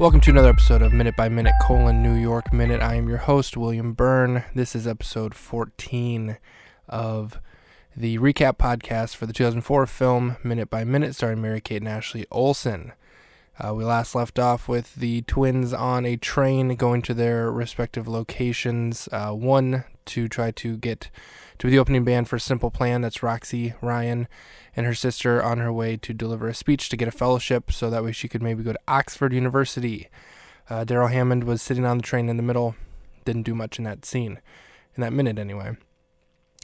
Welcome to another episode of Minute by Minute colon New York Minute. I am your host, William Byrne. This is episode 14 of the recap podcast for the 2004 film Minute by Minute, starring Mary Kate and Ashley Olsen. Uh, we last left off with the twins on a train going to their respective locations. Uh, one to try to get to the opening band for Simple Plan. That's Roxy Ryan and her sister on her way to deliver a speech to get a fellowship so that way she could maybe go to Oxford University. Uh, Darrell Hammond was sitting on the train in the middle, didn't do much in that scene, in that minute anyway.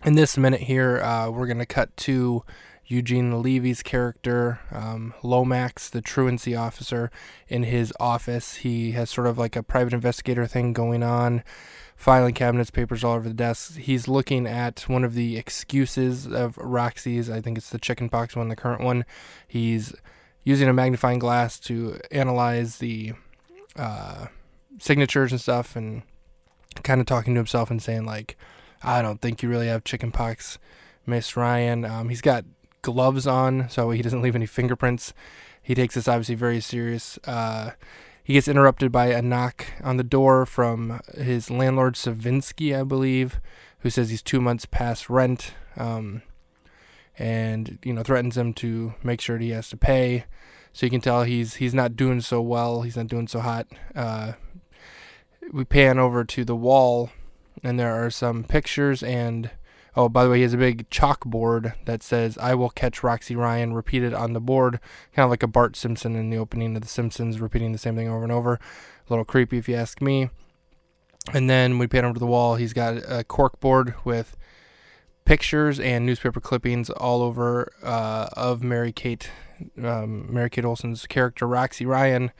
In this minute here, uh, we're going to cut to Eugene Levy's character, um, Lomax, the truancy officer, in his office. He has sort of like a private investigator thing going on, filing cabinets, papers all over the desk. He's looking at one of the excuses of Roxy's. I think it's the chickenpox one, the current one. He's using a magnifying glass to analyze the uh, signatures and stuff and kind of talking to himself and saying, like, I don't think you really have chickenpox, Miss Ryan. Um, he's got gloves on, so he doesn't leave any fingerprints. He takes this obviously very serious. Uh, he gets interrupted by a knock on the door from his landlord Savinsky, I believe, who says he's two months past rent, um, and you know threatens him to make sure he has to pay. So you can tell he's he's not doing so well. He's not doing so hot. Uh, we pan over to the wall, and there are some pictures and Oh, by the way, he has a big chalkboard that says "I will catch Roxy Ryan" repeated on the board, kind of like a Bart Simpson in the opening of The Simpsons, repeating the same thing over and over. A little creepy, if you ask me. And then we pan over to the wall. He's got a cork board with pictures and newspaper clippings all over uh, of Mary Kate, um, Mary Kate Olsen's character Roxy Ryan.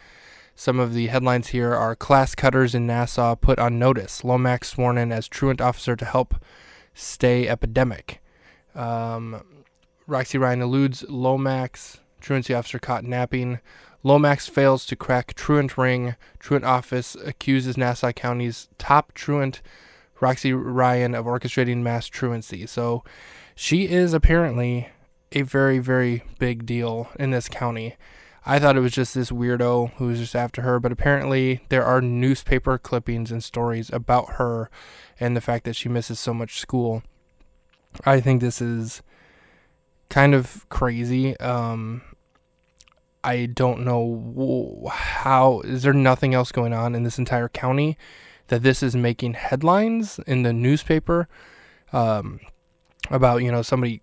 Some of the headlines here are class cutters in Nassau put on notice. Lomax sworn in as truant officer to help stay epidemic. Um, Roxy Ryan eludes Lomax, truancy officer caught napping. Lomax fails to crack truant ring. Truant office accuses Nassau County's top truant, Roxy Ryan, of orchestrating mass truancy. So she is apparently a very, very big deal in this county. I thought it was just this weirdo who was just after her, but apparently there are newspaper clippings and stories about her and the fact that she misses so much school. I think this is kind of crazy. Um, I don't know how. Is there nothing else going on in this entire county that this is making headlines in the newspaper um, about you know somebody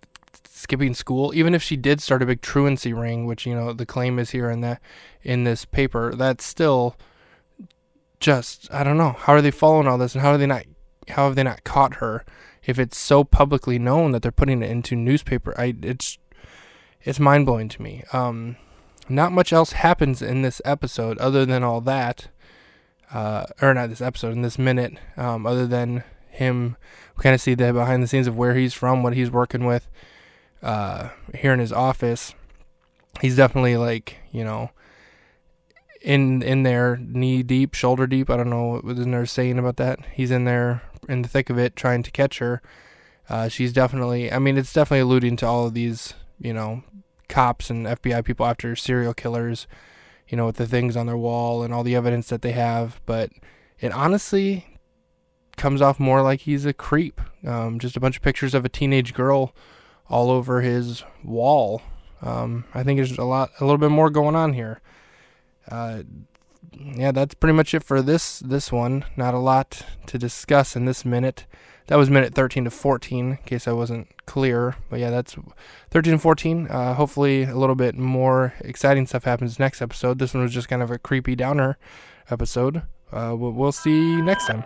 skipping school? Even if she did start a big truancy ring, which you know the claim is here in that in this paper, that's still just I don't know. How are they following all this, and how are they not how have they not caught her? If it's so publicly known that they're putting it into newspaper, I it's it's mind blowing to me. Um, not much else happens in this episode other than all that, uh, or not this episode in this minute, um, other than him. We kind of see the behind the scenes of where he's from, what he's working with, uh, here in his office. He's definitely like you know in in there knee deep, shoulder deep. I don't know what in there saying about that. He's in there in the thick of it trying to catch her. Uh, she's definitely, I mean, it's definitely alluding to all of these, you know, cops and FBI people after serial killers, you know, with the things on their wall and all the evidence that they have. But it honestly comes off more like he's a creep. Um, just a bunch of pictures of a teenage girl all over his wall. Um, I think there's a lot, a little bit more going on here. Uh, yeah, that's pretty much it for this this one. Not a lot to discuss in this minute. That was minute 13 to 14, in case I wasn't clear. But yeah, that's 13 and 14. Uh, hopefully, a little bit more exciting stuff happens next episode. This one was just kind of a creepy downer episode. Uh, we'll see next time.